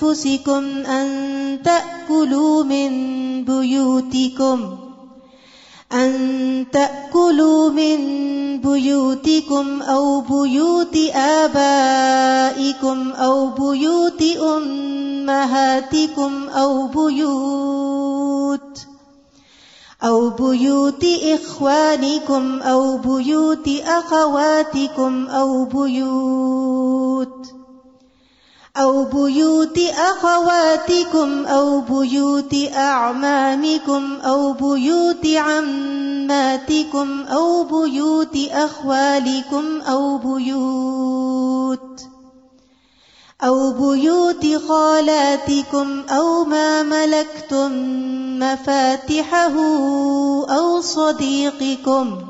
أنفسكم أن تأكلوا من بيوتكم أن تأكلوا من بيوتكم أو بيوت آبائكم أو بيوت أمهاتكم أو بيوت أو بيوت إخوانكم أو بيوت أخواتكم أو بيوت, أو بيوت او بيوت اخواتكم او بيوت اعمامكم او بيوت عماتكم او بيوت اخوالكم او بيوت او بيوت خالاتكم او ما ملكتم مفاتحه او صديقكم او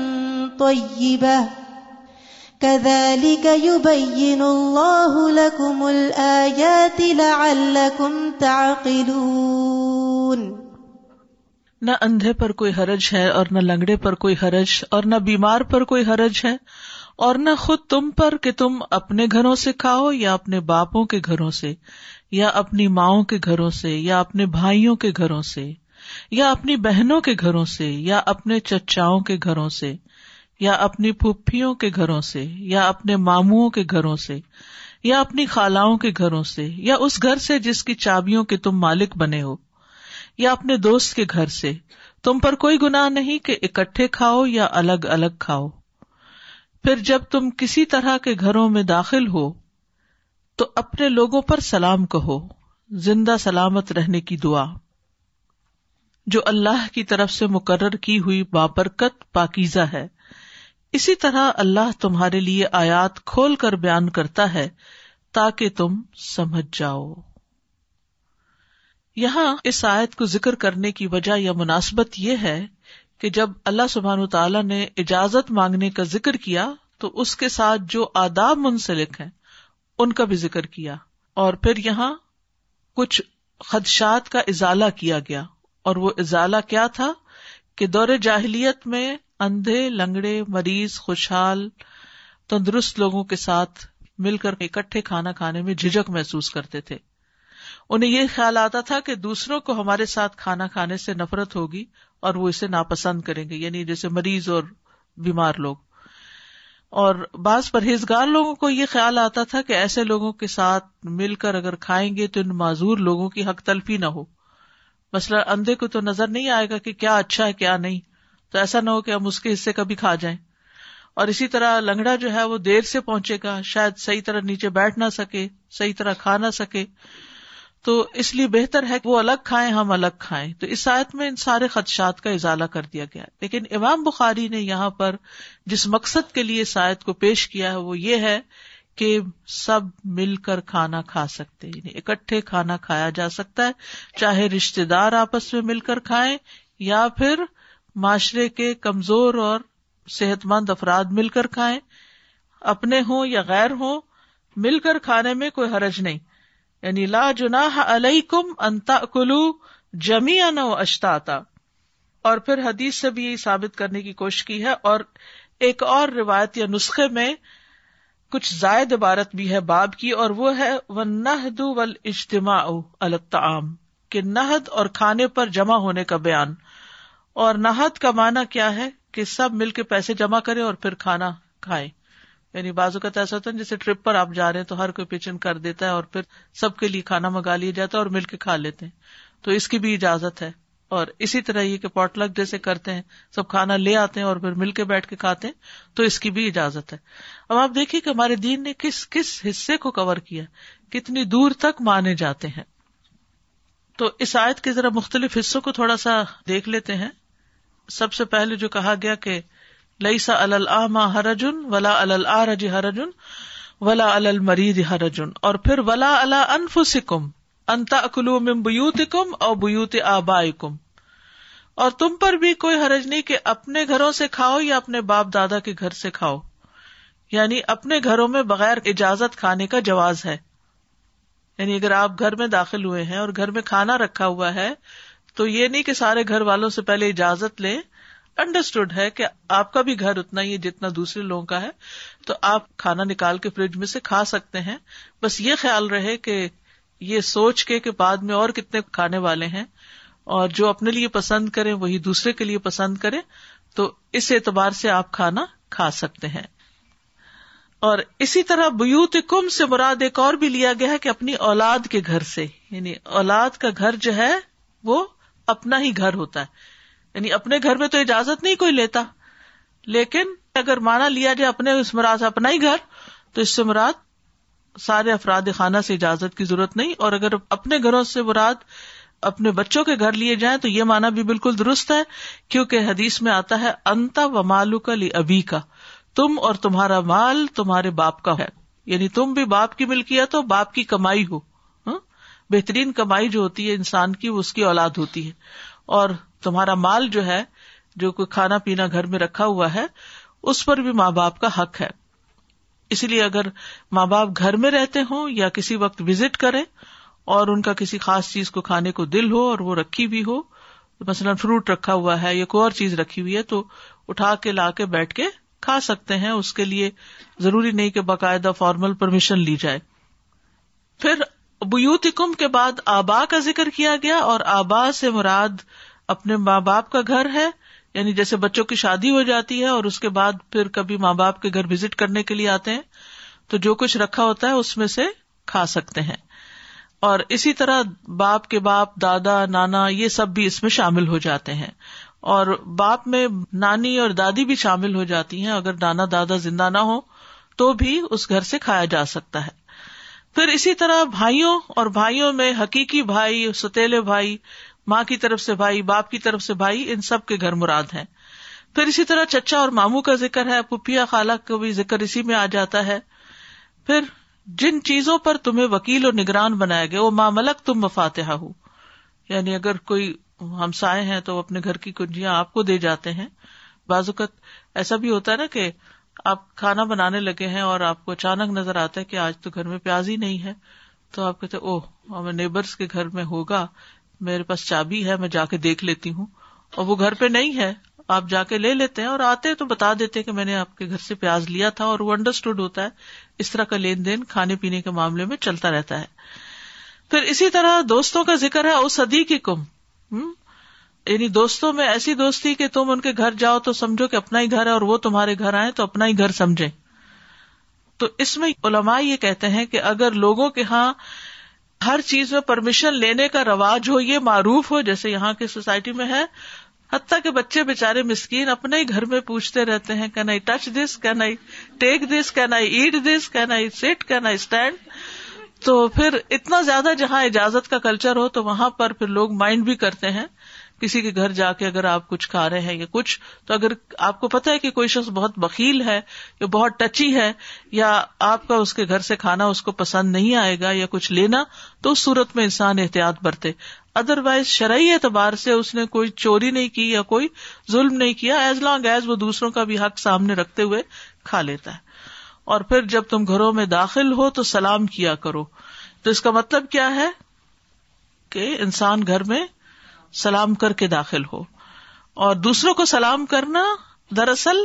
كذلك يبين الله لكم الآيات لعلكم تعقلون نہ اندھے پر کوئی حرج ہے اور نہ لنگڑے پر کوئی حرج اور نہ بیمار پر کوئی حرج ہے اور نہ خود تم پر کہ تم اپنے گھروں سے کھاؤ یا اپنے باپوں کے گھروں سے یا اپنی ماؤں کے گھروں سے یا اپنے بھائیوں کے گھروں سے یا اپنی بہنوں کے گھروں سے یا اپنے چچاؤں کے گھروں سے یا اپنی پھوپھیوں کے گھروں سے یا اپنے ماموں کے گھروں سے یا اپنی خالاؤں کے گھروں سے یا اس گھر سے جس کی چابیوں کے تم مالک بنے ہو یا اپنے دوست کے گھر سے تم پر کوئی گناہ نہیں کہ اکٹھے کھاؤ یا الگ الگ کھاؤ پھر جب تم کسی طرح کے گھروں میں داخل ہو تو اپنے لوگوں پر سلام کہو زندہ سلامت رہنے کی دعا جو اللہ کی طرف سے مقرر کی ہوئی بابرکت پاکیزہ ہے اسی طرح اللہ تمہارے لیے آیات کھول کر بیان کرتا ہے تاکہ تم سمجھ جاؤ یہاں اس آیت کو ذکر کرنے کی وجہ یا مناسبت یہ ہے کہ جب اللہ سبحان تعالیٰ نے اجازت مانگنے کا ذکر کیا تو اس کے ساتھ جو آداب منسلک ہیں ان کا بھی ذکر کیا اور پھر یہاں کچھ خدشات کا ازالہ کیا گیا اور وہ ازالہ کیا تھا کہ دور جاہلیت میں اندھے لنگڑے مریض خوشحال تندرست لوگوں کے ساتھ مل کر اکٹھے کھانا کھانے میں جھجک محسوس کرتے تھے انہیں یہ خیال آتا تھا کہ دوسروں کو ہمارے ساتھ کھانا کھانے سے نفرت ہوگی اور وہ اسے ناپسند کریں گے یعنی جیسے مریض اور بیمار لوگ اور بعض پرہیزگار لوگوں کو یہ خیال آتا تھا کہ ایسے لوگوں کے ساتھ مل کر اگر کھائیں گے تو ان معذور لوگوں کی حق تلفی نہ ہو مسئلہ اندھے کو تو نظر نہیں آئے گا کہ کیا اچھا ہے کیا نہیں تو ایسا نہ ہو کہ ہم اس کے حصے کبھی کھا جائیں اور اسی طرح لنگڑا جو ہے وہ دیر سے پہنچے گا شاید صحیح طرح نیچے بیٹھ نہ سکے صحیح طرح کھا نہ سکے تو اس لیے بہتر ہے کہ وہ الگ کھائیں ہم الگ کھائیں تو اس آیت میں ان سارے خدشات کا ازالہ کر دیا گیا لیکن امام بخاری نے یہاں پر جس مقصد کے لیے آیت کو پیش کیا ہے وہ یہ ہے کہ سب مل کر کھانا کھا سکتے یعنی اکٹھے کھانا کھایا جا سکتا ہے چاہے رشتے دار آپس میں مل کر کھائیں یا پھر معاشرے کے کمزور اور صحت مند افراد مل کر کھائیں اپنے ہوں یا غیر ہوں مل کر کھانے میں کوئی حرج نہیں یعنی لا کم انتا کلو جمی ان اشتا اور پھر حدیث سے بھی یہی ثابت کرنے کی کوشش کی ہے اور ایک اور روایت یا نسخے میں کچھ زائد عبارت بھی ہے باب کی اور وہ ہے و اجتماع التعام کہ نہد اور کھانے پر جمع ہونے کا بیان اور نہت کا مانا کیا ہے کہ سب مل کے پیسے جمع کرے اور پھر کھانا کھائے یعنی بازو کا تو ایسا ہوتا ہے جیسے ٹرپ پر آپ جا رہے ہیں تو ہر کوئی پیچن کر دیتا ہے اور پھر سب کے لیے کھانا منگا لیا جاتا ہے اور مل کے کھا لیتے ہیں تو اس کی بھی اجازت ہے اور اسی طرح یہ کہ پوٹ لگ جیسے کرتے ہیں سب کھانا لے آتے ہیں اور پھر مل کے بیٹھ کے کھاتے ہیں تو اس کی بھی اجازت ہے اب آپ دیکھیے کہ ہمارے دین نے کس کس حصے کو کور کیا کتنی دور تک مانے جاتے ہیں تو اس آیت کے ذرا مختلف حصوں کو تھوڑا سا دیکھ لیتے ہیں سب سے پہلے جو کہا گیا لئی سا الما ہرجن ولا الج ہرجن ولا المرید مرید ہرجن اور پھر ولا اللہ کم اور کم اور تم پر بھی کوئی حرج نہیں کہ اپنے گھروں سے کھاؤ یا اپنے باپ دادا کے گھر سے کھاؤ یعنی اپنے گھروں میں بغیر اجازت کھانے کا جواز ہے یعنی اگر آپ گھر میں داخل ہوئے ہیں اور گھر میں کھانا رکھا ہوا ہے تو یہ نہیں کہ سارے گھر والوں سے پہلے اجازت لیں انڈرسٹوڈ ہے کہ آپ کا بھی گھر اتنا ہی ہے جتنا دوسرے لوگوں کا ہے تو آپ کھانا نکال کے فریج میں سے کھا سکتے ہیں بس یہ خیال رہے کہ یہ سوچ کے کہ بعد میں اور کتنے کھانے والے ہیں اور جو اپنے لیے پسند کریں وہی دوسرے کے لیے پسند کرے تو اس اعتبار سے آپ کھانا کھا سکتے ہیں اور اسی طرح بوت کم سے مراد ایک اور بھی لیا گیا ہے کہ اپنی اولاد کے گھر سے یعنی اولاد کا گھر جو ہے وہ اپنا ہی گھر ہوتا ہے یعنی اپنے گھر میں تو اجازت نہیں کوئی لیتا لیکن اگر مانا لیا جائے اپنے اس سے اپنا ہی گھر تو اس سے مراد سارے افراد خانہ سے اجازت کی ضرورت نہیں اور اگر اپنے گھروں سے مراد اپنے بچوں کے گھر لیے جائیں تو یہ مانا بھی بالکل درست ہے کیونکہ حدیث میں آتا ہے انتا و مالو کا لی ابھی کا تم اور تمہارا مال تمہارے باپ کا ہے یعنی تم بھی باپ کی ملکیت ہو باپ کی کمائی ہو بہترین کمائی جو ہوتی ہے انسان کی اس کی اولاد ہوتی ہے اور تمہارا مال جو ہے جو کوئی کھانا پینا گھر میں رکھا ہوا ہے اس پر بھی ماں باپ کا حق ہے اس لیے اگر ماں باپ گھر میں رہتے ہوں یا کسی وقت وزٹ کریں اور ان کا کسی خاص چیز کو کھانے کو دل ہو اور وہ رکھی بھی ہو مثلاً فروٹ رکھا ہوا ہے یا کوئی اور چیز رکھی ہوئی ہے تو اٹھا کے لا کے بیٹھ کے کھا سکتے ہیں اس کے لیے ضروری نہیں کہ باقاعدہ فارمل پرمیشن لی جائے پھر بیوتکم کے بعد آبا کا ذکر کیا گیا اور آبا سے مراد اپنے ماں باپ کا گھر ہے یعنی جیسے بچوں کی شادی ہو جاتی ہے اور اس کے بعد پھر کبھی ماں باپ کے گھر وزٹ کرنے کے لیے آتے ہیں تو جو کچھ رکھا ہوتا ہے اس میں سے کھا سکتے ہیں اور اسی طرح باپ کے باپ دادا نانا یہ سب بھی اس میں شامل ہو جاتے ہیں اور باپ میں نانی اور دادی بھی شامل ہو جاتی ہیں اگر نانا دادا زندہ نہ ہو تو بھی اس گھر سے کھایا جا سکتا ہے پھر اسی طرح بھائیوں اور بھائیوں میں حقیقی بھائی ستےلے بھائی ماں کی طرف سے بھائی باپ کی طرف سے بھائی ان سب کے گھر مراد ہیں پھر اسی طرح چچا اور ماموں کا ذکر ہے پپیا خالہ کا بھی ذکر اسی میں آ جاتا ہے پھر جن چیزوں پر تمہیں وکیل اور نگران بنایا گیا وہ ماں ملک تم مفاتحا ہو یعنی اگر کوئی ہم سائے ہے تو اپنے گھر کی کنجیاں آپ کو دے جاتے ہیں بازوقت ایسا بھی ہوتا ہے نا کہ آپ کھانا بنانے لگے ہیں اور آپ کو اچانک نظر آتا ہے کہ آج تو گھر میں پیاز ہی نہیں ہے تو آپ کہتے اوہ ہمیں نیبرس کے گھر میں ہوگا میرے پاس چابی ہے میں جا کے دیکھ لیتی ہوں اور وہ گھر پہ نہیں ہے آپ جا کے لے لیتے ہیں اور آتے تو بتا دیتے کہ میں نے آپ کے گھر سے پیاز لیا تھا اور وہ انڈرسٹوڈ ہوتا ہے اس طرح کا لین دین کھانے پینے کے معاملے میں چلتا رہتا ہے پھر اسی طرح دوستوں کا ذکر ہے اوسدی کی کم یعنی دوستوں میں ایسی دوستی کہ تم ان کے گھر جاؤ تو سمجھو کہ اپنا ہی گھر ہے اور وہ تمہارے گھر آئے تو اپنا ہی گھر سمجھے تو اس میں علماء یہ کہتے ہیں کہ اگر لوگوں کے یہاں ہر چیز میں پرمیشن لینے کا رواج ہو یہ معروف ہو جیسے یہاں کی سوسائٹی میں ہے حتیٰ کہ بچے بےچارے مسکین اپنے ہی گھر میں پوچھتے رہتے ہیں can I touch this can I take this can I eat this can I sit can I stand تو پھر اتنا زیادہ جہاں اجازت کا کلچر ہو تو وہاں پر پھر لوگ مائنڈ بھی کرتے ہیں کسی کے گھر جا کے اگر آپ کچھ کھا رہے ہیں یا کچھ تو اگر آپ کو پتا ہے کہ کوئی شخص بہت بکیل ہے یا بہت ٹچی ہے یا آپ کا اس کے گھر سے کھانا اس کو پسند نہیں آئے گا یا کچھ لینا تو اس صورت میں انسان احتیاط برتے ادر وائز شرعی اعتبار سے اس نے کوئی چوری نہیں کی یا کوئی ظلم نہیں کیا ایز لانگ ایز وہ دوسروں کا بھی حق سامنے رکھتے ہوئے کھا لیتا ہے اور پھر جب تم گھروں میں داخل ہو تو سلام کیا کرو تو اس کا مطلب کیا ہے کہ انسان گھر میں سلام کر کے داخل ہو اور دوسروں کو سلام کرنا دراصل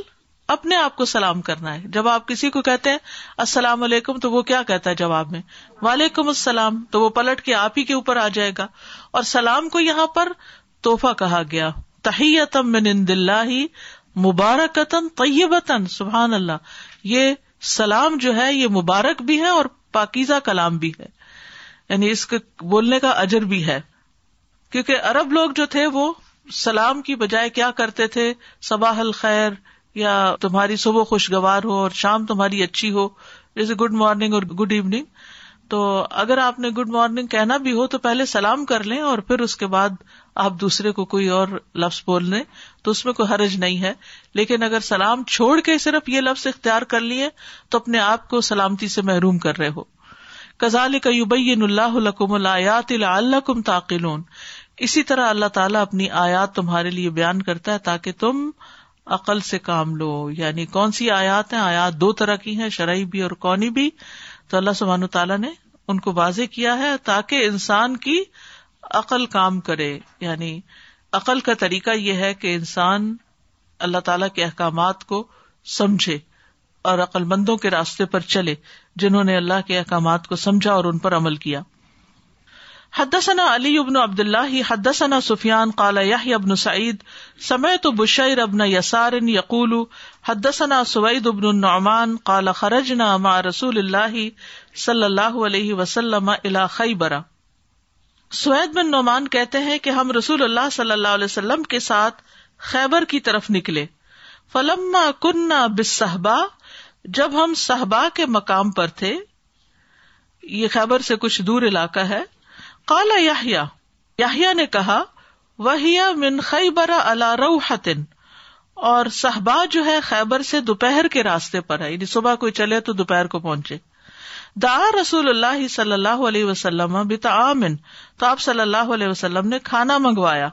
اپنے آپ کو سلام کرنا ہے جب آپ کسی کو کہتے ہیں السلام علیکم تو وہ کیا کہتا ہے جواب میں وعلیکم السلام تو وہ پلٹ کے آپ ہی کے اوپر آ جائے گا اور سلام کو یہاں پر توحفہ کہا گیا تحیتم میں نند اللہ مبارکتن طیبتن سبحان اللہ یہ سلام جو ہے یہ مبارک بھی ہے اور پاکیزہ کلام بھی ہے یعنی اس کے بولنے کا اجر بھی ہے کیونکہ ارب لوگ جو تھے وہ سلام کی بجائے کیا کرتے تھے صباح الخیر یا تمہاری صبح خوشگوار ہو اور شام تمہاری اچھی ہو جیسے گڈ مارننگ اور گڈ ایوننگ تو اگر آپ نے گڈ مارننگ کہنا بھی ہو تو پہلے سلام کر لیں اور پھر اس کے بعد آپ دوسرے کو کوئی اور لفظ بول لیں تو اس میں کوئی حرج نہیں ہے لیکن اگر سلام چھوڑ کے صرف یہ لفظ اختیار کر لیے تو اپنے آپ کو سلامتی سے محروم کر رہے ہو کزال اللہ اسی طرح اللہ تعالیٰ اپنی آیات تمہارے لیے بیان کرتا ہے تاکہ تم عقل سے کام لو یعنی کون سی آیات ہیں آیات دو طرح کی ہیں شرعی بھی اور کونی بھی تو اللہ سبحان تعالیٰ نے ان کو واضح کیا ہے تاکہ انسان کی عقل کام کرے یعنی عقل کا طریقہ یہ ہے کہ انسان اللہ تعالی کے احکامات کو سمجھے اور عقل مندوں کے راستے پر چلے جنہوں نے اللہ کے احکامات کو سمجھا اور ان پر عمل کیا حدثنا علی ابن عبد اللہ حد ثنا سفیان کالا سعید سمیت ابن یسار یقول حدثنا سوید ابن النعمان قال خرجنا صلی اللہ علیہ وسلم اللہ خیبر سوید بن نعمان کہتے ہیں کہ ہم رسول اللہ صلی اللہ علیہ وسلم کے ساتھ خیبر کی طرف نکلے فلم کنہ بسبا جب ہم صحبا کے مقام پر تھے یہ خیبر سے کچھ دور علاقہ ہے کالا یاہیا نے کہا وہیا من خیبر اللہ روحتن اور صحبا جو ہے خیبر سے دوپہر کے راستے پر ہے یعنی صبح کوئی چلے تو دوپہر کو پہنچے دا رسول اللہ صلی اللہ علیہ وسلم بتا تو آپ صلی اللہ علیہ وسلم نے کھانا منگوایا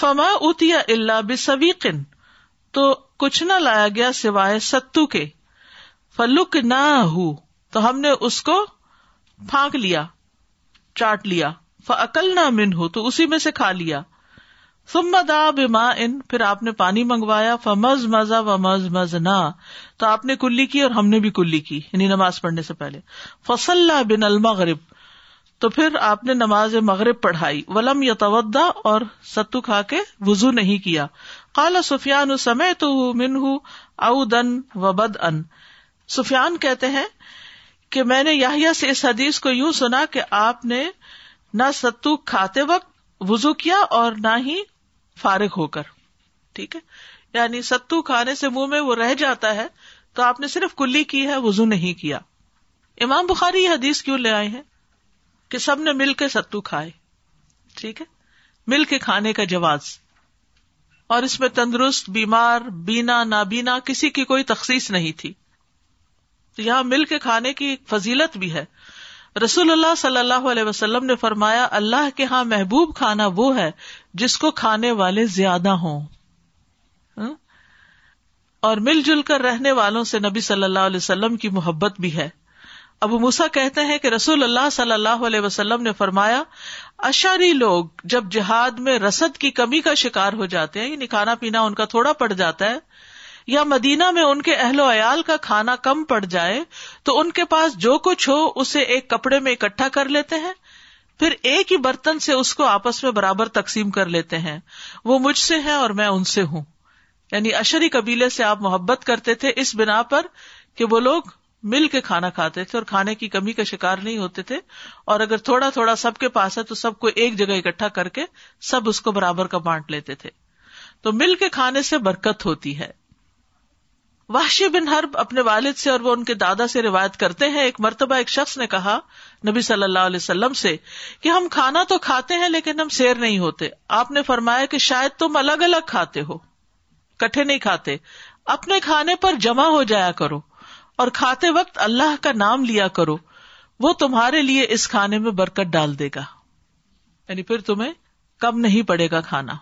فما اتیا اللہ بسویقن تو کچھ نہ لایا گیا سوائے ستو کے فلک نہ ہو تو ہم نے اس کو پھانک لیا چاٹ لیا فکل نہ من ہو تو اسی میں سے کھا لیا ما ان پھر آپ نے پانی منگوایا فمز مزا و مز مز نہ تو آپ نے کلّی کی اور ہم نے بھی کلّی کی یعنی نماز پڑھنے سے پہلے فصل بن المغرب تو پھر آپ نے نماز مغرب پڑھائی ولم یا تو اور ستو کھا کے وزو نہیں کیا کالا سفیان سمے تو من ہوں او دن و بد ان سفیان کہتے ہیں کہ میں نے یاہیا سے اس حدیث کو یوں سنا کہ آپ نے نہ ستو کھاتے وقت وزو کیا اور نہ ہی فارغ ہو کر ٹھیک ہے یعنی ستو کھانے سے منہ میں وہ رہ جاتا ہے تو آپ نے صرف کلی کی ہے وزو نہیں کیا امام بخاری یہ حدیث کیوں لے آئے ہیں کہ سب نے مل کے ستو کھائے ٹھیک ہے مل کے کھانے کا جواز اور اس میں تندرست بیمار بینا نابینا کسی کی کوئی تخصیص نہیں تھی تو یہاں مل کے کھانے کی فضیلت بھی ہے رسول اللہ صلی اللہ علیہ وسلم نے فرمایا اللہ کے ہاں محبوب کھانا وہ ہے جس کو کھانے والے زیادہ ہوں اور مل جل کر رہنے والوں سے نبی صلی اللہ علیہ وسلم کی محبت بھی ہے ابو موسا کہتے ہیں کہ رسول اللہ صلی اللہ علیہ وسلم نے فرمایا اشاری لوگ جب جہاد میں رسد کی کمی کا شکار ہو جاتے ہیں یعنی کھانا پینا ان کا تھوڑا پڑ جاتا ہے یا مدینہ میں ان کے اہل و عیال کا کھانا کم پڑ جائے تو ان کے پاس جو کچھ ہو اسے ایک کپڑے میں اکٹھا کر لیتے ہیں پھر ایک ہی برتن سے اس کو آپس میں برابر تقسیم کر لیتے ہیں وہ مجھ سے ہیں اور میں ان سے ہوں یعنی اشری قبیلے سے آپ محبت کرتے تھے اس بنا پر کہ وہ لوگ مل کے کھانا کھاتے تھے اور کھانے کی کمی کا شکار نہیں ہوتے تھے اور اگر تھوڑا تھوڑا سب کے پاس ہے تو سب کو ایک جگہ اکٹھا کر کے سب اس کو برابر کا بانٹ لیتے تھے تو مل کے کھانے سے برکت ہوتی ہے وحشی بن حرب اپنے والد سے اور وہ ان کے دادا سے روایت کرتے ہیں ایک مرتبہ ایک شخص نے کہا نبی صلی اللہ علیہ وسلم سے کہ ہم کھانا تو کھاتے ہیں لیکن ہم سیر نہیں ہوتے آپ نے فرمایا کہ شاید تم الگ الگ کھاتے کھاتے ہو کٹھے نہیں اپنے کھانے پر جمع ہو جایا کرو اور کھاتے وقت اللہ کا نام لیا کرو وہ تمہارے لیے اس کھانے میں برکت ڈال دے گا یعنی پھر تمہیں کم نہیں پڑے گا کھانا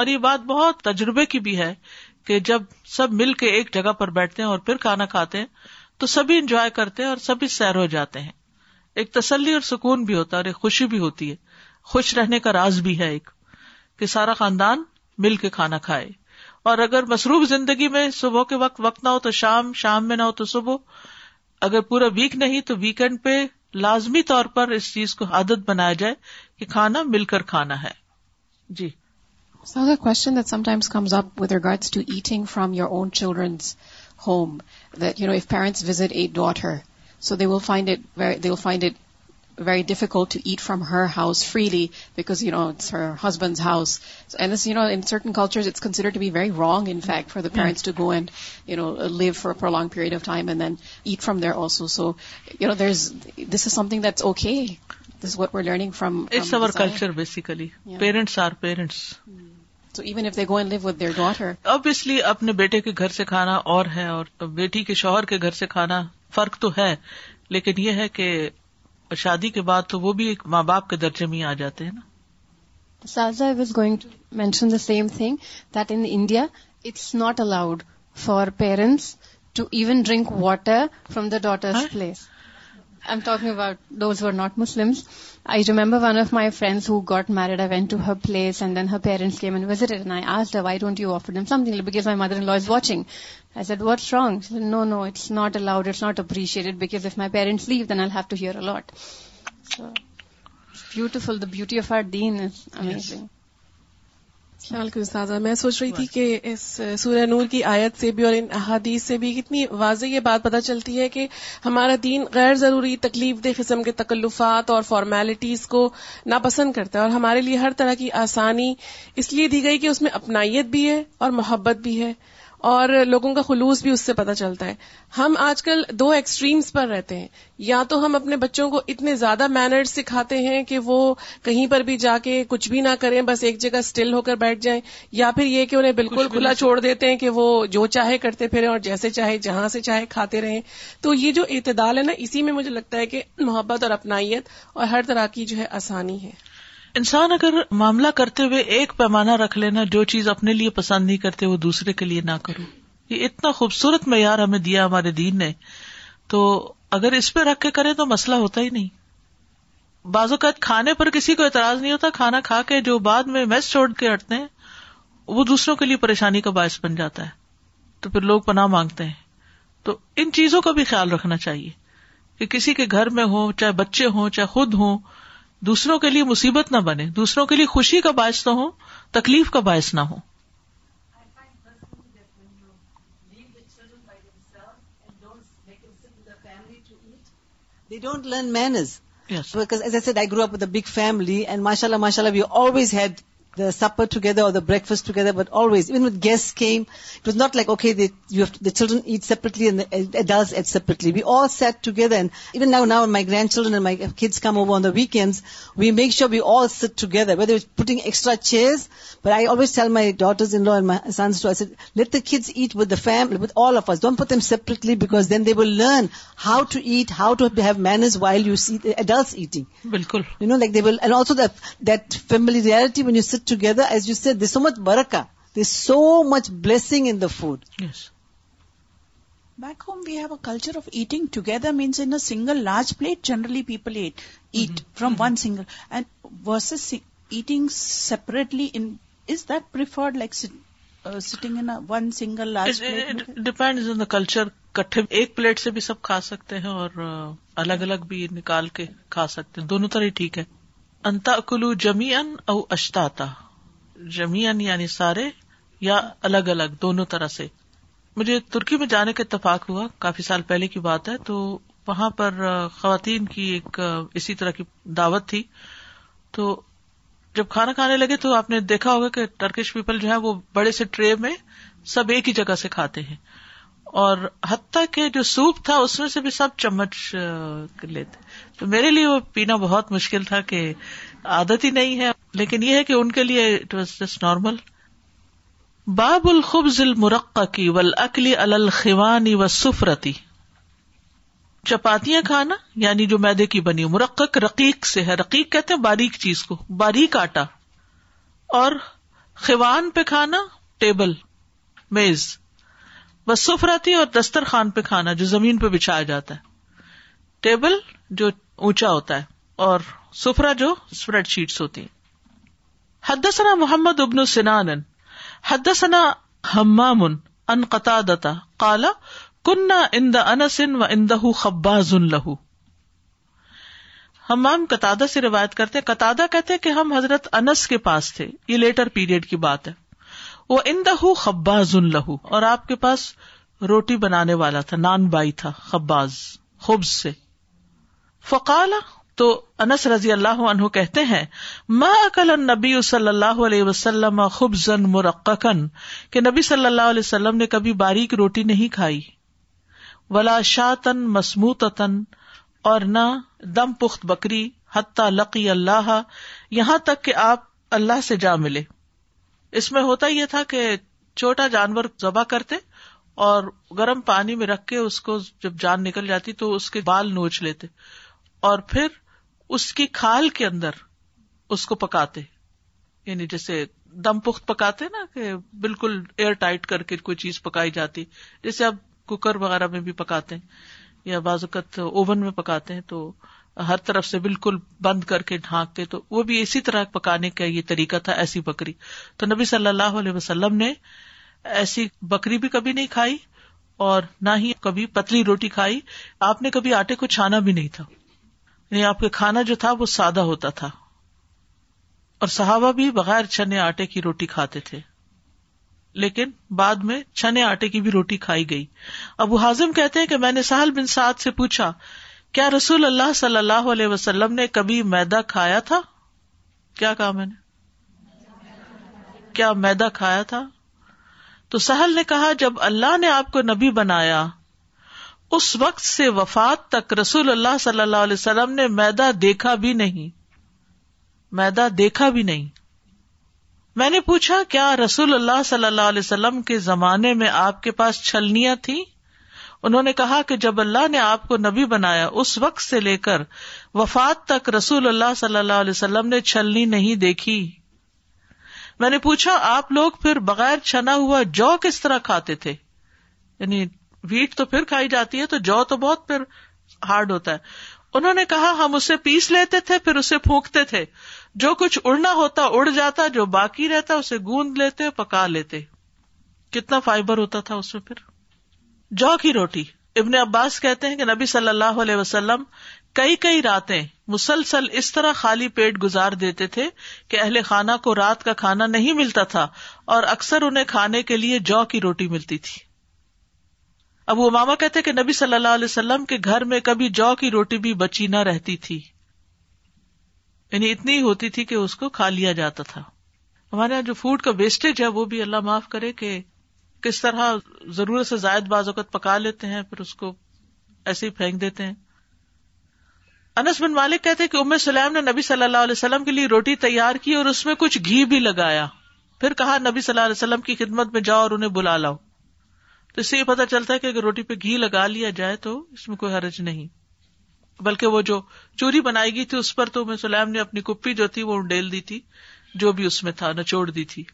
اور یہ بات بہت تجربے کی بھی ہے کہ جب سب مل کے ایک جگہ پر بیٹھتے ہیں اور پھر کھانا کھاتے ہیں تو سبھی انجوائے کرتے ہیں اور سبھی سیر ہو جاتے ہیں ایک تسلی اور سکون بھی ہوتا ہے اور ایک خوشی بھی ہوتی ہے خوش رہنے کا راز بھی ہے ایک کہ سارا خاندان مل کے کھانا کھائے اور اگر مصروف زندگی میں صبح کے وقت وقت نہ ہو تو شام شام میں نہ ہو تو صبح اگر پورا ویک نہیں تو ویکینڈ پہ لازمی طور پر اس چیز کو عادت بنایا جائے کہ کھانا مل کر کھانا ہے جی So the question that sometimes comes up with regards to eating from your own children's home, that, you know, if parents visit a daughter, so they will find it very difficult to eat from her house freely because, you know, it's her husband's house. And this, you know, in certain cultures, it's considered to be very wrong, in fact, for the parents to go and, you know, live for a prolonged period of time and then eat from there also. So, you know, this is something that's okay. This is what we're learning from. It's our culture, basically. Yeah. Parents are parents. Hmm. تو even if they go live with their daughter obviously اپنے بیٹے کے گھر سے کھانا اور ہے اور بیٹی کے شوہر کے گھر سے کھانا فرق تو ہے لیکن یہ ہے کہ شادی کے بعد تو وہ بھی ایک ماں باپ کے درجے میں ہی آ جاتے ہیں نا سازا was going to mention the same thing that India it's not allowed for parents to even drink water from the daughter place I'm talking about those who are not Muslims. I remember one of my friends who got married. I went to her place and then her parents came and visited, and I asked her, why don't you offer them something? Because my mother-in-law is watching. I said, what's wrong? She said, no, it's not allowed. It's not appreciated, because if my parents leave, then I'll have to hear a lot. So it's beautiful. The beauty of our deen is amazing. Yes. استاذہ میں سوچ رہی تھی کہ اس سورہ نور کی آیت سے بھی اور ان احادیث سے بھی کتنی واضح یہ بات پتہ چلتی ہے کہ ہمارا دین غیر ضروری تکلیف دہ قسم کے تکلفات اور فارمیلٹیز کو ناپسند کرتا ہے اور ہمارے لیے ہر طرح کی آسانی اس لیے دی گئی کہ اس میں اپنائیت بھی ہے اور محبت بھی ہے اور لوگوں کا خلوص بھی اس سے پتہ چلتا ہے ہم آج کل دو ایکسٹریمز پر رہتے ہیں یا تو ہم اپنے بچوں کو اتنے زیادہ مینرز سکھاتے ہیں کہ وہ کہیں پر بھی جا کے کچھ بھی نہ کریں بس ایک جگہ سٹل ہو کر بیٹھ جائیں یا پھر یہ کہ انہیں بالکل کھلا چھوڑ دیتے ہیں کہ وہ جو چاہے کرتے پھریں اور جیسے چاہے جہاں سے چاہے کھاتے رہیں تو یہ جو اعتدال ہے نا اسی میں مجھے لگتا ہے کہ محبت اور اپنائیت اور ہر طرح کی جو ہے آسانی ہے انسان اگر معاملہ کرتے ہوئے ایک پیمانہ رکھ لینا جو چیز اپنے لیے پسند نہیں کرتے وہ دوسرے کے لیے نہ کرو یہ اتنا خوبصورت معیار ہمیں دیا ہمارے دین نے تو اگر اس پہ رکھ کے کرے تو مسئلہ ہوتا ہی نہیں بعض اوقات کھانے پر کسی کو اعتراض نہیں ہوتا کھانا کھا کے جو بعد میں میس چھوڑ کے ہٹتے ہیں وہ دوسروں کے لیے پریشانی کا باعث بن جاتا ہے تو پھر لوگ پناہ مانگتے ہیں تو ان چیزوں کا بھی خیال رکھنا چاہیے کہ کسی کے گھر میں ہو چاہے بچے ہوں چاہے خود ہوں دوسروں کے لیے مصیبت نہ بنے دوسروں کے لیے خوشی کا باعث نہ ہو تکلیف کا باعث نہ ہو don't learn man grow head super together breakfast together but always own with guess was not like okay children eat separately together نا نا my grand children kids come weekends we makes you be all together with putting I always tell my daughters kids eat with the family with all of separately because then they will learn how to eat how to has while adults eating بالکل they will also that family reality when you sit together as you see though much Barkha this so much blessing back home we have a culture of eating together means in a single large plate generally people eat in a one single eating it, plate? It, large depends on the culture کٹھے ایک plate سے بھی سب کھا سکتے ہیں اور الگ الگ بھی نکال کے کھا سکتے ہیں دونوں طرح ٹھیک ہے انتا کلو جمی ان او اشتاتا ان یعنی سارے یا الگ الگ دونوں طرح سے مجھے ترکی میں جانے کا اتفاق ہوا کافی سال پہلے کی بات ہے تو وہاں پر خواتین کی ایک اسی طرح کی دعوت تھی تو جب کھانا کھانے لگے تو آپ نے دیکھا ہوگا کہ ٹرکش پیپل جو ہے وہ بڑے سے ٹرے میں سب ایک ہی جگہ سے کھاتے ہیں اور حتیٰ کے جو سوپ تھا اس میں سے بھی سب چمچ لیتے میرے لیے وہ پینا بہت مشکل تھا کہ عادت ہی نہیں ہے لیکن یہ ہے کہ ان کے لیے اٹ واز جسٹ نارمل باب الخب اکلی الخوانی و سفرتی چپاتیاں کھانا یعنی جو میدے کی بنی مرقق رقیق سے ہے رقیق کہتے ہیں باریک چیز کو باریک آٹا اور خوان پہ کھانا ٹیبل میز بس سفرتی اور دسترخوان پہ کھانا جو زمین پہ بچھایا جاتا ہے ٹیبل جو اونچا ہوتا ہے اور سفرا جو اسپریڈ شیٹس ہوتی ہیں ثنا محمد ابن سنان ثنا حمام ان قطع کالا کنا ان دا و ان خباز لہو ہم قتادا سے روایت کرتے قتادا کہتے کہ ہم حضرت انس کے پاس تھے یہ لیٹر پیریڈ کی بات ہے وہ ان دہ خباز اور آپ کے پاس روٹی بنانے والا تھا نان بائی تھا خباز خبز سے فقال تو انس رضی اللہ عنہ کہتے ہیں ما اکل صلی اللہ علیہ وسلم کہ نبی صلی اللہ علیہ وسلم نے کبھی باریک روٹی نہیں کھائی ولا اور نہ دم پخت بکری حتیٰ لقی اللہ یہاں تک کہ آپ اللہ سے جا ملے اس میں ہوتا یہ تھا کہ چھوٹا جانور ذبح کرتے اور گرم پانی میں رکھ کے اس کو جب جان نکل جاتی تو اس کے بال نوچ لیتے اور پھر اس کی کھال کے اندر اس کو پکاتے یعنی جیسے دم پخت پکاتے نا کہ بالکل ایئر ٹائٹ کر کے کوئی چیز پکائی جاتی جیسے آپ کوکر وغیرہ میں بھی پکاتے ہیں یا بازوقت اوون میں پکاتے ہیں تو ہر طرف سے بالکل بند کر کے ڈھانکتے تو وہ بھی اسی طرح پکانے کا یہ طریقہ تھا ایسی بکری تو نبی صلی اللہ علیہ وسلم نے ایسی بکری بھی کبھی نہیں کھائی اور نہ ہی کبھی پتلی روٹی کھائی آپ نے کبھی آٹے کو چھانا بھی نہیں تھا یعنی آپ کا کھانا جو تھا وہ سادہ ہوتا تھا اور صحابہ بھی بغیر چھنے آٹے کی روٹی کھاتے تھے لیکن بعد میں چھنے آٹے کی بھی روٹی کھائی گئی ابو ہاضم کہتے ہیں کہ میں نے سہل بن سعد سے پوچھا کیا رسول اللہ صلی اللہ علیہ وسلم نے کبھی میدا کھایا تھا کیا کہا میں نے کیا میدا کھایا تھا تو سہل نے کہا جب اللہ نے آپ کو نبی بنایا اس وقت سے وفات تک رسول اللہ صلی اللہ علیہ وسلم نے میدا دیکھا بھی نہیں میدا دیکھا بھی نہیں میں نے پوچھا کیا رسول اللہ صلی اللہ علیہ وسلم کے زمانے میں آپ کے پاس چھلنیاں تھیں انہوں نے کہا کہ جب اللہ نے آپ کو نبی بنایا اس وقت سے لے کر وفات تک رسول اللہ صلی اللہ علیہ وسلم نے چھلنی نہیں دیکھی میں نے پوچھا آپ لوگ پھر بغیر چھنا ہوا جو کس طرح کھاتے تھے یعنی ویٹ تو پھر کھائی جاتی ہے تو جو تو بہت پھر ہارڈ ہوتا ہے انہوں نے کہا ہم اسے پیس لیتے تھے پھر اسے پھونکتے تھے جو کچھ اڑنا ہوتا اڑ جاتا جو باقی رہتا اسے گوند لیتے پکا لیتے کتنا فائبر ہوتا تھا اس میں پھر جو کی روٹی ابن عباس کہتے ہیں کہ نبی صلی اللہ علیہ وسلم کئی کئی راتیں مسلسل اس طرح خالی پیٹ گزار دیتے تھے کہ اہل خانہ کو رات کا کھانا نہیں ملتا تھا اور اکثر انہیں کھانے کے لیے جو کی روٹی ملتی تھی اب وہ ماما کہتے کہ نبی صلی اللہ علیہ وسلم کے گھر میں کبھی جو کی روٹی بھی بچی نہ رہتی تھی یعنی اتنی ہوتی تھی کہ اس کو کھا لیا جاتا تھا ہمارے یہاں جو فوڈ کا ویسٹیج ہے وہ بھی اللہ معاف کرے کہ کس طرح ضرورت سے زائد بعض اوقات پکا لیتے ہیں پھر اس کو ایسے ہی پھینک دیتے ہیں انس بن مالک کہتے کہ امر سلیم نے نبی صلی اللہ علیہ وسلم کے لیے روٹی تیار کی اور اس میں کچھ گھی بھی لگایا پھر کہا نبی صلی اللہ علیہ وسلم کی خدمت میں جاؤ اور انہیں بلا لاؤ تو اس سے یہ پتا چلتا ہے کہ اگر روٹی پہ گھی لگا لیا جائے تو اس میں کوئی حرج نہیں بلکہ وہ جو چوری بنائی گئی تھی اس پر تو سلیم نے اپنی کپی جو تھی وہ ڈیل دی تھی جو بھی اس میں تھا نچوڑ دی تھی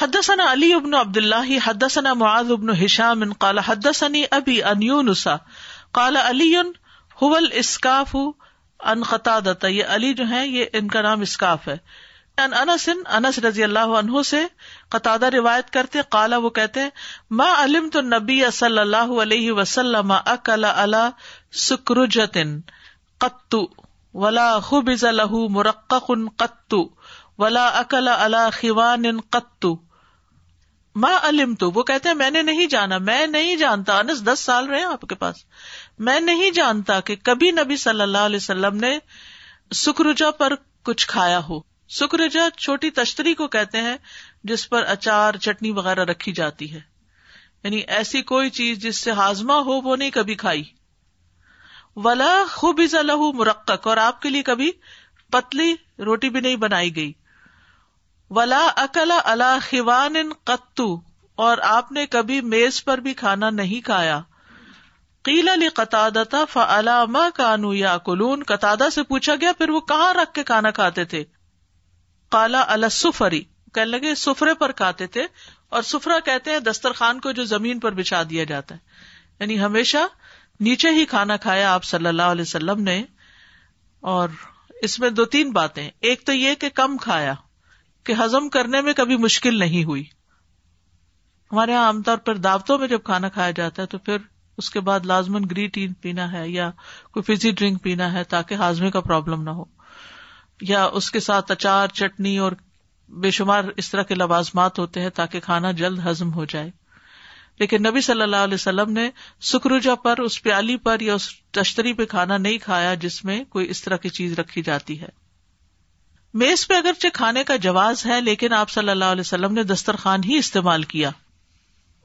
حدثنا علی ابن عبد اللہ ابن حدسنا کالا حدسنی ابھی انیون کالا علی اسکاف انخا دتا یہ علی جو ہے یہ ان کا نام اسکاف ہے انس رضی اللہ عنہ سے قطع روایت کرتے کالا وہ کہتے ہیں صلی اللہ علیہ وسلم اکلا اللہ کتو ان قطو ما علم تو وہ کہتے میں نے نہیں جانا میں نہیں جانتا انس دس سال رہے آپ کے پاس میں نہیں جانتا کہ کبھی نبی صلی اللہ علیہ وسلم نے سکرجا پر کچھ کھایا ہو سکرجا چھوٹی تشتری کو کہتے ہیں جس پر اچار چٹنی وغیرہ رکھی جاتی ہے یعنی ایسی کوئی چیز جس سے ہاضمہ ہو وہ نہیں کبھی کھائی ولا خوب از مرقق اور آپ کے لیے کبھی پتلی روٹی بھی نہیں بنائی گئی ولا اکلا اللہ خوان قتو اور آپ نے کبھی میز پر بھی کھانا نہیں کھایا علی فا علام کانو یا کلون قطع سے پوچھا گیا پھر وہ کہاں رکھ کے کھانا کھاتے تھے کالا السفری کہنے لگے سفرے پر کھاتے تھے اور سفرا کہتے ہیں دسترخوان کو جو زمین پر بچھا دیا جاتا ہے یعنی ہمیشہ نیچے ہی کھانا کھایا آپ صلی اللہ علیہ وسلم نے اور اس میں دو تین باتیں ایک تو یہ کہ کم کھایا کہ ہزم کرنے میں کبھی مشکل نہیں ہوئی ہمارے یہاں عام طور پر دعوتوں میں جب کھانا کھایا جاتا ہے تو پھر اس کے بعد لازمن گری ٹی پینا ہے یا کوئی فزی ڈرنک پینا ہے تاکہ ہاضمے کا پرابلم نہ ہو یا اس کے ساتھ اچار چٹنی اور بے شمار اس طرح کے لوازمات ہوتے ہیں تاکہ کھانا جلد ہضم ہو جائے لیکن نبی صلی اللہ علیہ وسلم نے سکرجا پر اس پیالی پر یا اس تشتری پہ کھانا نہیں کھایا جس میں کوئی اس طرح کی چیز رکھی جاتی ہے میز پہ اگرچہ کھانے کا جواز ہے لیکن آپ صلی اللہ علیہ وسلم نے دسترخوان ہی استعمال کیا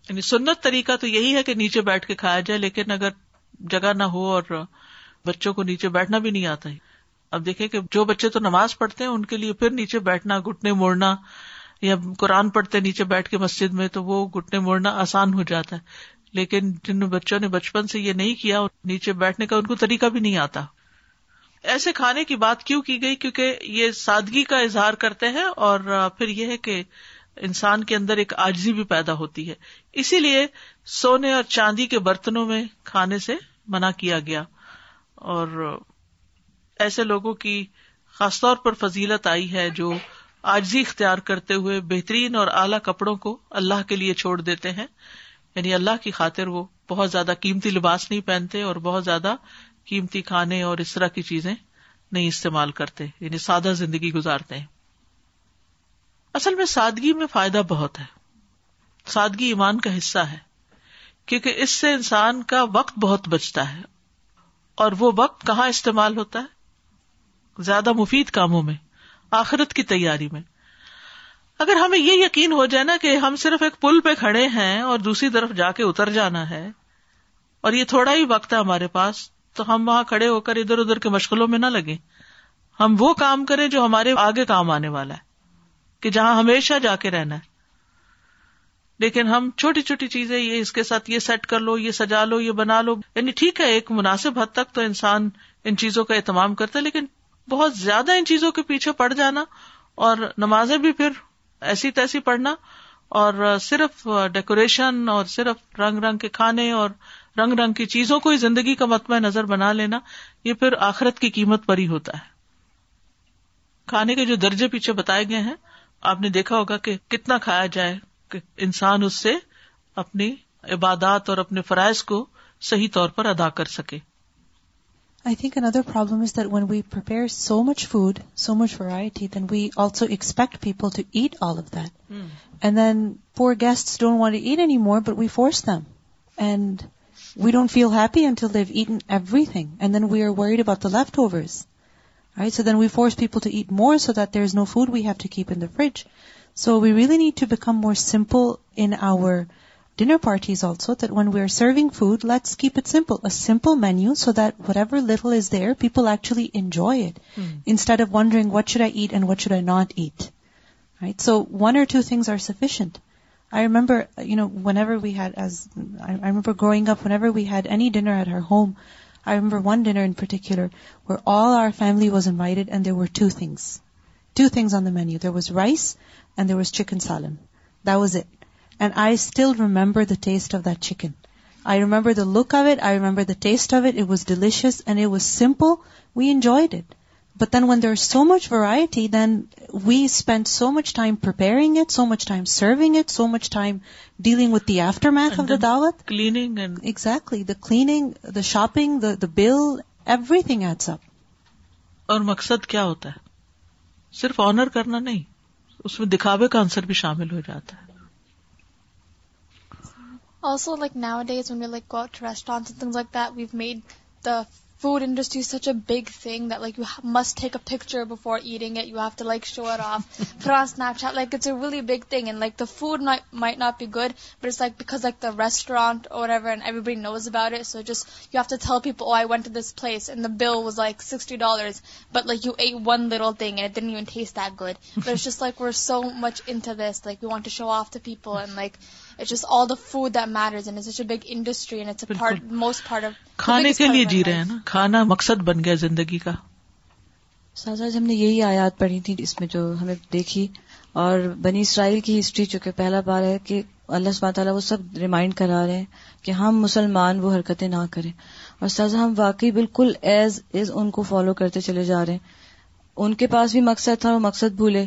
یعنی سنت طریقہ تو یہی ہے کہ نیچے بیٹھ کے کھایا جائے لیکن اگر جگہ نہ ہو اور بچوں کو نیچے بیٹھنا بھی نہیں آتا ہی اب دیکھیں کہ جو بچے تو نماز پڑھتے ہیں ان کے لیے پھر نیچے بیٹھنا گٹنے موڑنا یا قرآن پڑھتے نیچے بیٹھ کے مسجد میں تو وہ گٹنے موڑنا آسان ہو جاتا ہے لیکن جن بچوں نے بچپن سے یہ نہیں کیا نیچے بیٹھنے کا ان کو طریقہ بھی نہیں آتا ایسے کھانے کی بات کیوں کی گئی کیونکہ یہ سادگی کا اظہار کرتے ہیں اور پھر یہ ہے کہ انسان کے اندر ایک آجزی بھی پیدا ہوتی ہے اسی لیے سونے اور چاندی کے برتنوں میں کھانے سے منع کیا گیا اور ایسے لوگوں کی خاص طور پر فضیلت آئی ہے جو آجزی اختیار کرتے ہوئے بہترین اور اعلیٰ کپڑوں کو اللہ کے لیے چھوڑ دیتے ہیں یعنی اللہ کی خاطر وہ بہت زیادہ قیمتی لباس نہیں پہنتے اور بہت زیادہ قیمتی کھانے اور اس طرح کی چیزیں نہیں استعمال کرتے یعنی سادہ زندگی گزارتے ہیں اصل میں سادگی میں فائدہ بہت ہے سادگی ایمان کا حصہ ہے کیونکہ اس سے انسان کا وقت بہت بچتا ہے اور وہ وقت کہاں استعمال ہوتا ہے زیادہ مفید کاموں میں آخرت کی تیاری میں اگر ہمیں یہ یقین ہو جائے نا کہ ہم صرف ایک پل پہ کھڑے ہیں اور دوسری طرف جا کے اتر جانا ہے اور یہ تھوڑا ہی وقت ہے ہمارے پاس تو ہم وہاں کھڑے ہو کر ادھر ادھر کے مشکلوں میں نہ لگے ہم وہ کام کریں جو ہمارے آگے کام آنے والا ہے کہ جہاں ہمیشہ جا کے رہنا ہے لیکن ہم چھوٹی چھوٹی چیزیں یہ اس کے ساتھ یہ سیٹ کر لو یہ سجا لو یہ بنا لو یعنی ٹھیک ہے ایک مناسب حد تک تو انسان ان چیزوں کا اہتمام کرتا ہے لیکن بہت زیادہ ان چیزوں کے پیچھے پڑ جانا اور نمازیں بھی پھر ایسی تیسی پڑھنا اور صرف ڈیکوریشن اور صرف رنگ رنگ کے کھانے اور رنگ رنگ کی چیزوں کو ہی زندگی کا متم نظر بنا لینا یہ پھر آخرت کی قیمت پر ہی ہوتا ہے کھانے کے جو درجے پیچھے بتائے گئے ہیں آپ نے دیکھا ہوگا کہ کتنا کھایا جائے کہ انسان اس سے اپنی عبادات اور اپنے فرائض کو صحیح طور پر ادا کر سکے I think another problem is that when we prepare so much food, so much variety, then we also expect people to eat all of that. Mm. And then poor guests don't want to eat anymore, but we force them. And we don't feel happy until they've eaten everything. And then we are worried about the leftovers. Right? So then we force people to eat more so that there's no food we have to keep in the fridge. So we really need to become more simple in our dinner parties also that when we are food let's keep it simple simple menu so that whatever is there people enjoy what should I eat and what should I not eat so when are I remember growing ever we had at her home I remember when dinner family was indeed and there on there was rice and there was chicken salan was it and I still remember the taste of that chicken I remember the look of it I remember the taste of it it was was delicious and simple we enjoyed it but then when then we spend so much time it so much time serving it so much time dealing the aftermath of the دعوت cleaning the the shopping the bill everything eats up اور مقصد کیا ہوتا ہے صرف owner کرنا نہیں اس میں دکھاوے کا آنسر بھی شامل ہو جاتا ہے آلسو لائک نا these like restaurant food industry such a big thing like you must take a picture before eat you have to like show off friends like big thing in like the food not be good but the restaurant place bills like sixty dollars but guess so much once like you want to show off the people like all the food that and and a big industry it's most part کھانے کے لیے جی رہے ہیں کھانا مقصد بن گیا زندگی کا جی ہم نے یہی آیات پڑھی تھی اس میں جو ہمیں دیکھی اور بنی اسرائیل کی ہسٹری چونکہ پہلا بار ہے کہ اللہ سما تعالیٰ وہ سب ریمائنڈ کرا رہے ہیں کہ ہم مسلمان وہ حرکتیں نہ کریں اور سازا ہم واقعی بالکل ایز از ان کو فالو کرتے چلے جا رہے ہیں ان کے پاس بھی مقصد تھا وہ مقصد بھولے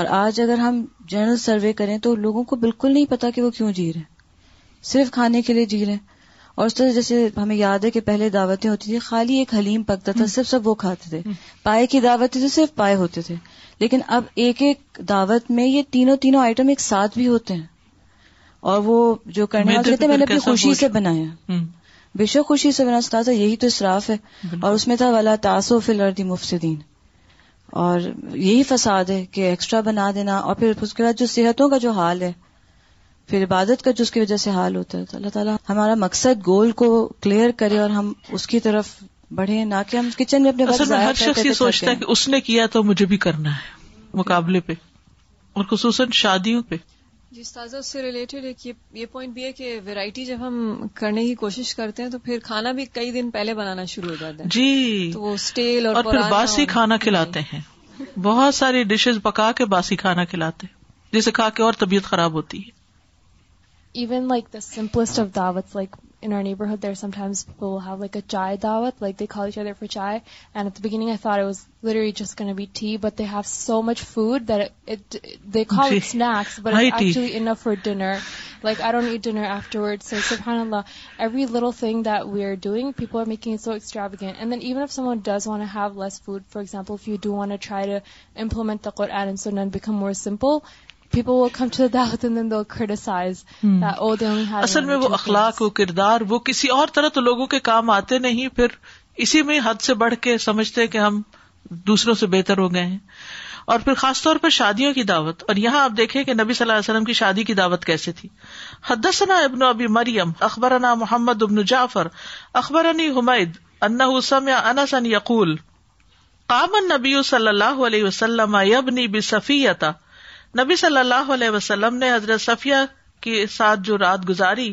اور آج اگر ہم جنرل سروے کریں تو لوگوں کو بالکل نہیں پتا کہ وہ کیوں جی رہے صرف کھانے کے لیے جی رہے اور اس طرح جیسے ہمیں یاد ہے کہ پہلے دعوتیں ہوتی تھی خالی ایک حلیم پکتا تھا صرف سب وہ کھاتے تھے پائے کی دعوت تھی تو صرف پائے ہوتے تھے لیکن اب ایک ایک دعوت میں یہ تینوں تینوں آئٹم ایک ساتھ بھی ہوتے ہیں اور وہ جو کرنے تھے میں نے اپنی خوشی سے بنایا بے شک خوشی سے بنا سکتا تھا یہی تو اصراف ہے اور اس میں تھا والا تاسو فلر دی مفسدین اور یہی فساد ہے کہ ایکسٹرا بنا دینا اور پھر اس کے بعد جو صحتوں کا جو حال ہے پھر عبادت کا جو اس کی وجہ سے حال ہوتا ہے تو اللہ تعالیٰ ہمارا مقصد گول کو کلیئر کرے اور ہم اس کی طرف بڑھے نہ کہ ہم کچن میں اپنے ہر شخص یہ سوچتا ہے کہ اس نے کیا تو مجھے بھی کرنا ہے مقابلے پہ اور خصوصاً شادیوں پہ جی اس سے ریلیٹڈ ایک یہ پوائنٹ بھی ہے کہ ویرائٹی جب ہم کرنے کی کوشش کرتے ہیں تو پھر کھانا بھی کئی دن پہلے بنانا شروع ہو جاتا ہے جی تو وہ اسٹیل اور, اور پھر باسی کھانا کھلاتے ہیں بہت ساری ڈشز پکا کے باسی کھانا کھلاتے ہیں جسے کھا کے اور طبیعت خراب ہوتی ہے even like like the simplest of دعوت neighbourhood sometimes like that we are doing food for example اٹائی improvement and so none become more simple Hmm. Oh, اصل میں وہ اخلاق وہ کردار وہ کسی اور طرح تو لوگوں کے کام آتے نہیں پھر اسی میں حد سے بڑھ کے سمجھتے کہ ہم دوسروں سے بہتر ہو گئے ہیں اور پھر خاص طور پر شادیوں کی دعوت اور یہاں آپ دیکھیں کہ نبی صلی اللہ علیہ وسلم کی شادی کی دعوت کیسے تھی حد ابن ابی مریم اخبر محمد ابن جعفر اخبر حمید ان یقول کامن نبی صلی اللہ علیہ وسلم بفیتا نبی صلی اللہ علیہ وسلم نے حضرت صفیہ کے ساتھ جو رات گزاری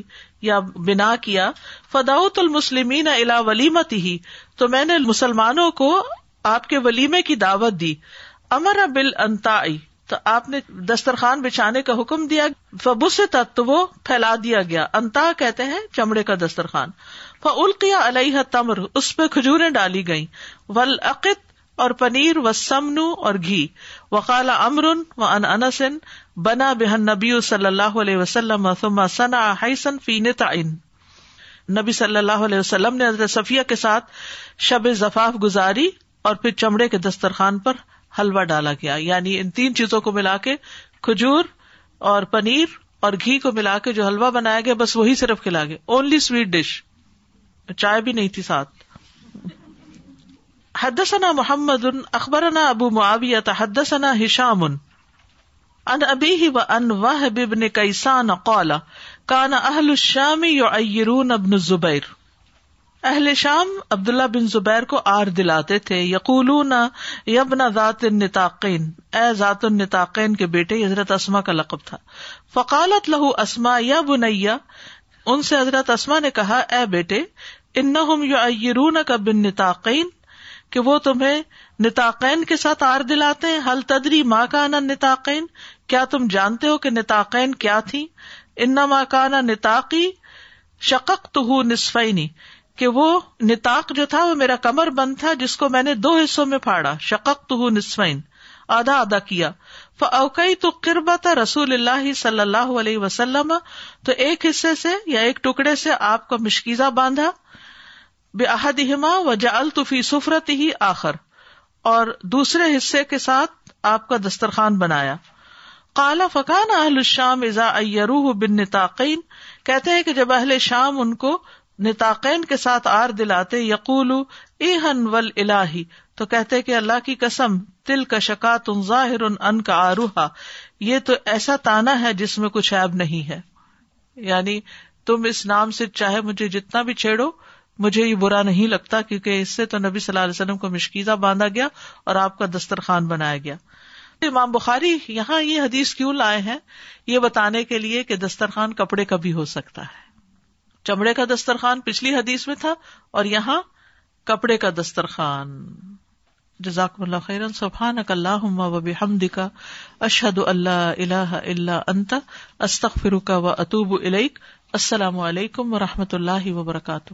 یا بنا کیا فداوت المسلمین الا ولیمت ہی تو میں نے مسلمانوں کو آپ کے ولیمے کی دعوت دی امر ابل انتا تو آپ نے دسترخوان بچھانے کا حکم دیا وب وہ پھیلا دیا گیا انتا کہتے ہیں چمڑے کا دسترخوان فلقیا علیہ تمر اس پہ کھجورے ڈالی گئی ولعقت اور پنیر و سمن اور گھی و کالا امر و ان انسن بنا بہن نبی صلی اللہ علیہ وسلم فی نتعن نبی صلی اللہ علیہ وسلم نے حضرت صفیہ کے ساتھ شب ضفاف گزاری اور پھر چمڑے کے دسترخوان پر حلوہ ڈالا گیا یعنی ان تین چیزوں کو ملا کے کھجور اور پنیر اور گھی کو ملا کے جو حلوہ بنایا گیا بس وہی صرف کھلا گیا اونلی سویٹ ڈش چائے بھی نہیں تھی ساتھ حدسنا محمد اخبر نا ابو معبیت حدسنا ان ابی و ان الشام قالا ابن زبیر اہل شام عبد اللہ بن زبیر کو آر دلاتے تھے ذات ذاتین اے ذات ان کے بیٹے حضرت اسما کا لقب تھا فقالت لہو اسما یا بنیا ان سے حضرت اسما نے کہا اے بیٹے ان کا بن نتاقین کہ وہ تمہیں نتاقین کے ساتھ آر دلاتے ہیں حل تدری ماں کا نا نتاقین کیا تم جانتے ہو کہ نتاقین کیا تھی ان ماں کا نا نتاقی شکق تو ہوں نصفینی کہ وہ نتاق جو تھا وہ میرا کمر بند تھا جس کو میں نے دو حصوں میں پھاڑا شکت تو ہوں نسفین آدھا آدھا کیا فوقع تو کربت رسول اللہ صلی اللہ علیہ وسلم تو ایک حصے سے یا ایک ٹکڑے سے آپ کو مشکیزہ باندھا بے الطفی سفرت ہی آخر اور دوسرے حصے کے ساتھ آپ کا دسترخوان بنایا کالا فقان اہل شام ازا بن نتاقین کہتے ہیں کہ جب اہل شام ان کو نتاقین کے ساتھ آر دلاتے یقول ول تو کہتے کہ اللہ کی کسم تل کا شکا تنظاہر ان ان کا آروہا یہ تو ایسا تانا ہے جس میں کچھ ایب نہیں ہے یعنی تم اس نام سے چاہے مجھے جتنا بھی چھیڑو مجھے یہ برا نہیں لگتا کیونکہ اس سے تو نبی صلی اللہ علیہ وسلم کو مشکیزہ باندھا گیا اور آپ کا دسترخوان بنایا گیا امام بخاری یہاں یہ حدیث کیوں لائے ہیں یہ بتانے کے لیے کہ دسترخوان کپڑے کا بھی ہو سکتا ہے چمڑے کا دسترخوان پچھلی حدیث میں تھا اور یہاں کپڑے کا دسترخوان جزاک اللہ خیر سبحان اللہ ومد کا اشد اللہ اللہ اللہ انت استخ فروقہ و اطوب السلام علیکم و رحمۃ اللہ وبرکاتہ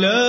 ولا